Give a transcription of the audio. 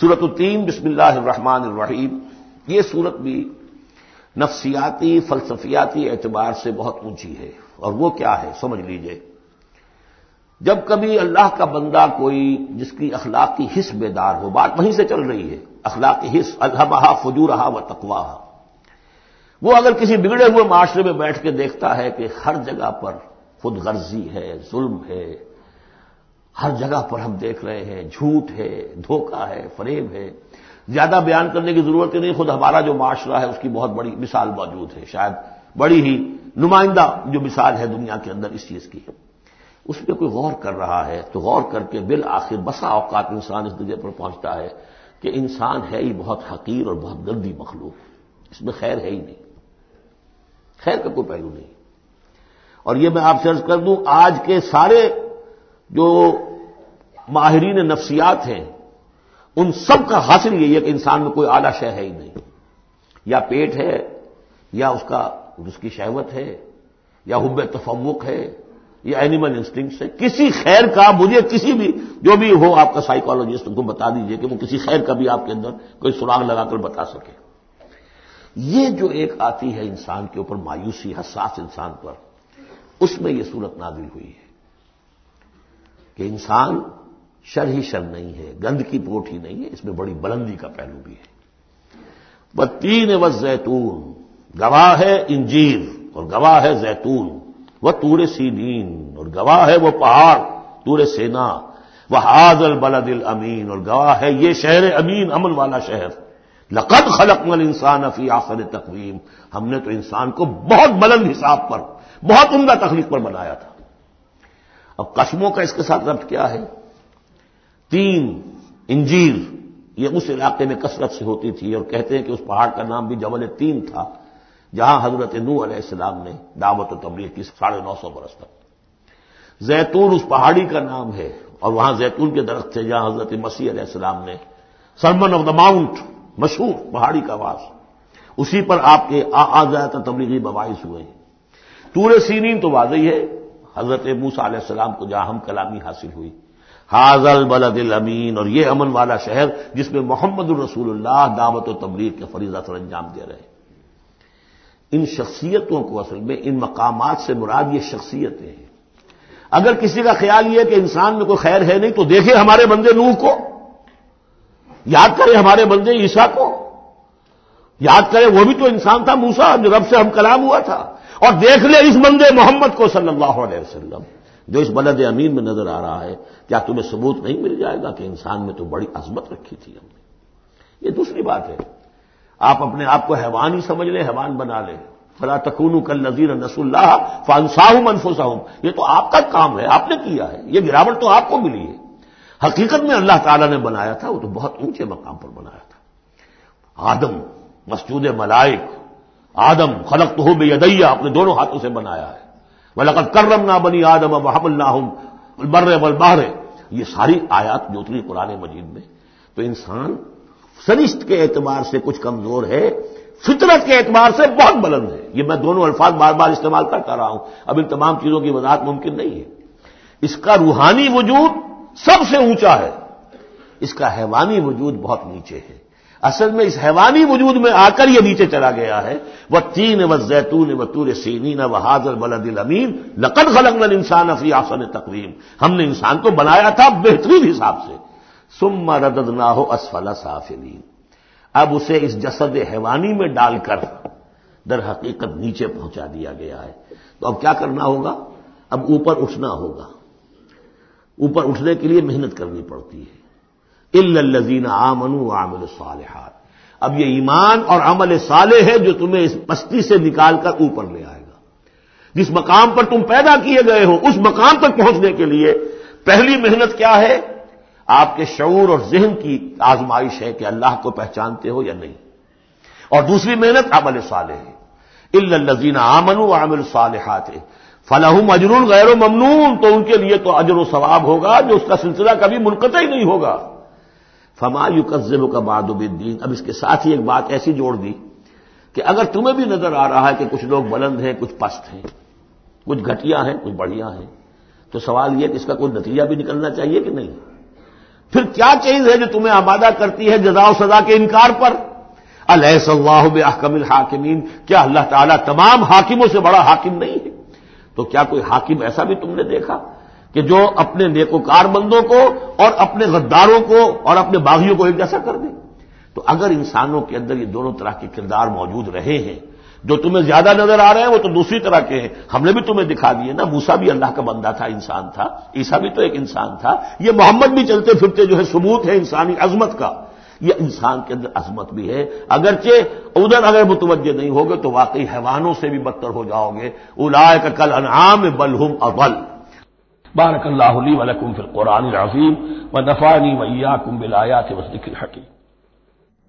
صورت التین بسم اللہ الرحمن الرحیم۔ یہ صورت بھی نفسیاتی، فلسفیاتی اعتبار سے بہت اونچی ہے۔ اور وہ کیا ہے؟ سمجھ لیجیے۔ جب کبھی اللہ کا بندہ کوئی جس کی اخلاقی حص بیدار ہو، بات وہیں سے چل رہی ہے، اخلاقی حص الحبہ فجو رہا و تقوا وہ اگر کسی بگڑے ہوئے معاشرے میں بیٹھ کے دیکھتا ہے کہ ہر جگہ پر خود غرضی ہے، ظلم ہے ہر جگہ پر ہم دیکھ رہے ہیں، جھوٹ ہے، دھوکہ ہے، فریب ہے۔ زیادہ بیان کرنے کی ضرورت ہی نہیں، خود ہمارا جو معاشرہ ہے، اس کی بہت بڑی مثال موجود ہے۔ شاید بڑی ہی نمائندہ جو مثال ہے دنیا کے اندر اس چیز کی۔ اس پہ کوئی غور کر رہا ہے تو غور کر کے بالآخر بسا اوقات انسان اس درجے پر پہنچتا ہے کہ انسان ہے ہی بہت حقیر اور بہت گندی مخلوق۔ اس میں خیر ہے ہی نہیں۔ خیر کا کوئی پہلو نہیں۔ اور یہ میں آپ سے عرض کر دوں، آج کے سارے جو ماہرین نفسیات ہیں، ان سب کا حاصل یہی ہے کہ انسان میں کوئی اعلی شے ہے ہی نہیں۔ یا پیٹ ہے، یا اس کا، اس کی شہوت ہے، یا حب تفوق ہے، یا اینیمل انسٹنگ سے کسی خیر کا مجھے کسی بھی، جو بھی ہو، آپ کا سائیکالوجسٹ کو بتا دیجیے کہ وہ کسی خیر کا بھی آپ کے اندر کوئی سراغ لگا کر بتا سکے۔ یہ جو ایک آتی ہے انسان کے اوپر مایوسی، حساس انسان پر، اس میں یہ صورت نازل ہوئی ہے کہ انسان شر ہی شر نہیں ہے، گند کی پوٹ ہی نہیں ہے، اس میں بڑی بلندی کا پہلو بھی ہے۔ تین و زیتون گواہ ہے انجیر اور گواہ ہے زیتون، وہ تور سینین اور گواہ ہے وہ پہاڑ، تور سینا۔ وہ حاض البلد امین اور گواہ ہے یہ شہر امین، امن والا شہر۔ لقد خلق مل انسان افی آخر تقویم ہم نے تو انسان کو بہت بلند حساب پر، بہت عمدہ تخلیق پر بنایا تھا۔ اب قسموں کا اس کے ساتھ ربط کیا ہے؟ تین انجیر، یہ اس علاقے میں کثرت سے ہوتی تھی اور کہتے ہیں کہ اس پہاڑ کا نام بھی جبل تین تھا، جہاں حضرت نو علیہ السلام نے دعوت و تبلیغ کی ساڑھے نو سو برس تک۔ زیتون اس پہاڑی کا نام ہے اور وہاں زیتون کے درخت تھے، جہاں حضرت مسیح علیہ السلام نے سرمن آف دا ماؤنٹ مشہور پہاڑی کا واس اسی پر آپ کے آزاد تبلیغی بواعث ہوئے۔ ہیں تور سینین تو واضح ہے، حضرت موسا علیہ السلام کو جہاں ہم کلامی حاصل ہوئی۔ حاضل بلد الامین، اور یہ امن والا شہر جس میں محمد الرسول اللہ دعوت و تبلیغ کے فریضہ سر انجام دے رہے ہیں۔ ان شخصیتوں کو اصل میں، ان مقامات سے مراد یہ شخصیتیں ہیں۔ اگر کسی کا خیال یہ کہ انسان میں کوئی خیر ہے نہیں، تو دیکھے ہمارے بندے نوح کو، یاد کرے ہمارے بندے عیسا کو۔ یاد کرے، وہ بھی تو انسان تھا موسا جو رب سے ہم کلام ہوا تھا۔ اور دیکھ لے اس بندے محمد کو صلی اللہ علیہ وسلم۔ جو اس بلد امین میں نظر آ رہا ہے، کیا تمہیں ثبوت نہیں مل جائے گا کہ انسان میں تو بڑی عظمت رکھی تھی ہم نے؟ یہ دوسری بات ہے۔ آپ اپنے آپ کو حیوان ہی سمجھ لیں، حیوان بنا لیں۔ فلا تکون کل نذیر نس اللہ فنساہ منفوساہم یہ تو آپ کا کام ہے، آپ نے کیا ہے۔ یہ گراوٹ تو آپ کو ملی ہے۔ حقیقت میں اللہ تعالیٰ نے بنایا تھا، وہ تو بہت اونچے مقام پر بنایا تھا۔ آدم، مسجود ملائک، آدم خلق تو ہو بے یدیا اپنے دونوں ہاتھوں سے بنایا ہے۔ وہ کرم نہ بنی آدم محب اللہ بر بر یہ ساری آیات جو اتری قرآن مجید میں تو انسان سرشت کے اعتبار سے کچھ کمزور ہے، فطرت کے اعتبار سے بہت بلند ہے۔ یہ میں دونوں الفاظ بار بار استعمال کرتا رہا ہوں۔ اب ان تمام چیزوں کی وضاحت ممکن نہیں ہے۔ اس کا روحانی وجود سب سے اونچا ہے۔ اس کا حیوانی وجود بہت نیچے ہے۔ اصل میں اس حیوانی وجود میں آ کر یہ نیچے چلا گیا ہے۔ وہ تین و زیتون و تور سینین و حاضر بلد الامین۔ لقد خلق انسان افی آسن تقریم ہم نے انسان کو بنایا تھا بہترین حساب سے۔ سم ردد نہ ہو اسفلا سافلین۔ اب اسے اس جسد حیوانی میں ڈال کر در حقیقت نیچے پہنچا دیا گیا ہے۔ تو اب کیا کرنا ہوگا؟ اب اوپر اٹھنا ہوگا۔ اوپر اٹھنے کے لیے محنت کرنی پڑتی ہے۔ الزین آمن عامل صالحات اب یہ ایمان اور عمل صالح ہے جو تمہیں اس پستی سے نکال کر اوپر لے آئے گا۔ جس مقام پر تم پیدا کیے گئے ہو، اس مقام تک پہنچنے کے لیے پہلی محنت کیا ہے؟ آپ کے شعور اور ذہن کی آزمائش ہے کہ اللہ کو پہچانتے ہو یا نہیں۔ اور دوسری محنت عمل صالح ہے۔ الزین آمن و عامل صالحات فلاحم اجر غیر و ممنون۔ تو ان کے لیے تو اجر و ثواب ہوگا جو اس کا سلسلہ کبھی منقطع ہی نہیں ہوگا۔ فما یو قزب کا باد الدین اب اس کے ساتھ ہی ایک بات ایسی جوڑ دی کہ اگر تمہیں بھی نظر آ رہا ہے کہ کچھ لوگ بلند ہیں، کچھ پست ہیں، کچھ گھٹیا ہیں، کچھ بڑھیا ہیں، تو سوال یہ کہ اس کا کوئی نتیجہ بھی نکلنا چاہیے کہ نہیں؟ پھر کیا چیز ہے جو تمہیں آمادہ کرتی ہے جزا و سزا کے انکار پر؟ علیہ صلاح بحکم الحاکمین، کیا اللہ تعالیٰ تمام حاکموں سے بڑا حاکم نہیں ہے؟ تو کیا کوئی حاکم ایسا بھی تم نے دیکھا؟ کہ جو اپنے نیکوکار بندوں کو اور اپنے غداروں کو اور اپنے باغیوں کو ایک جیسا کر دے۔ تو اگر انسانوں کے اندر یہ دونوں طرح کے کردار موجود رہے ہیں، جو تمہیں زیادہ نظر آ رہے ہیں، وہ تو دوسری طرح کے ہیں۔ ہم نے بھی تمہیں دکھا دیے نا موسا بھی اللہ کا بندہ تھا، انسان تھا۔ عیسا بھی تو ایک انسان تھا۔ یہ محمد بھی چلتے پھرتے جو ہے ثبوت ہے انسانی عظمت کا۔ یہ انسان کے اندر عظمت بھی ہے۔ اگرچہ ادھر اگر متوجہ نہیں ہوگے تو واقعی حیوانوں سے بھی بدتر ہو جاؤ گے۔ الا کا کل انعام بلہم اول بارک اللہ علی ولکم فی القرآن العظیم و نفانی ویا کم بلایا تھے بس دکھ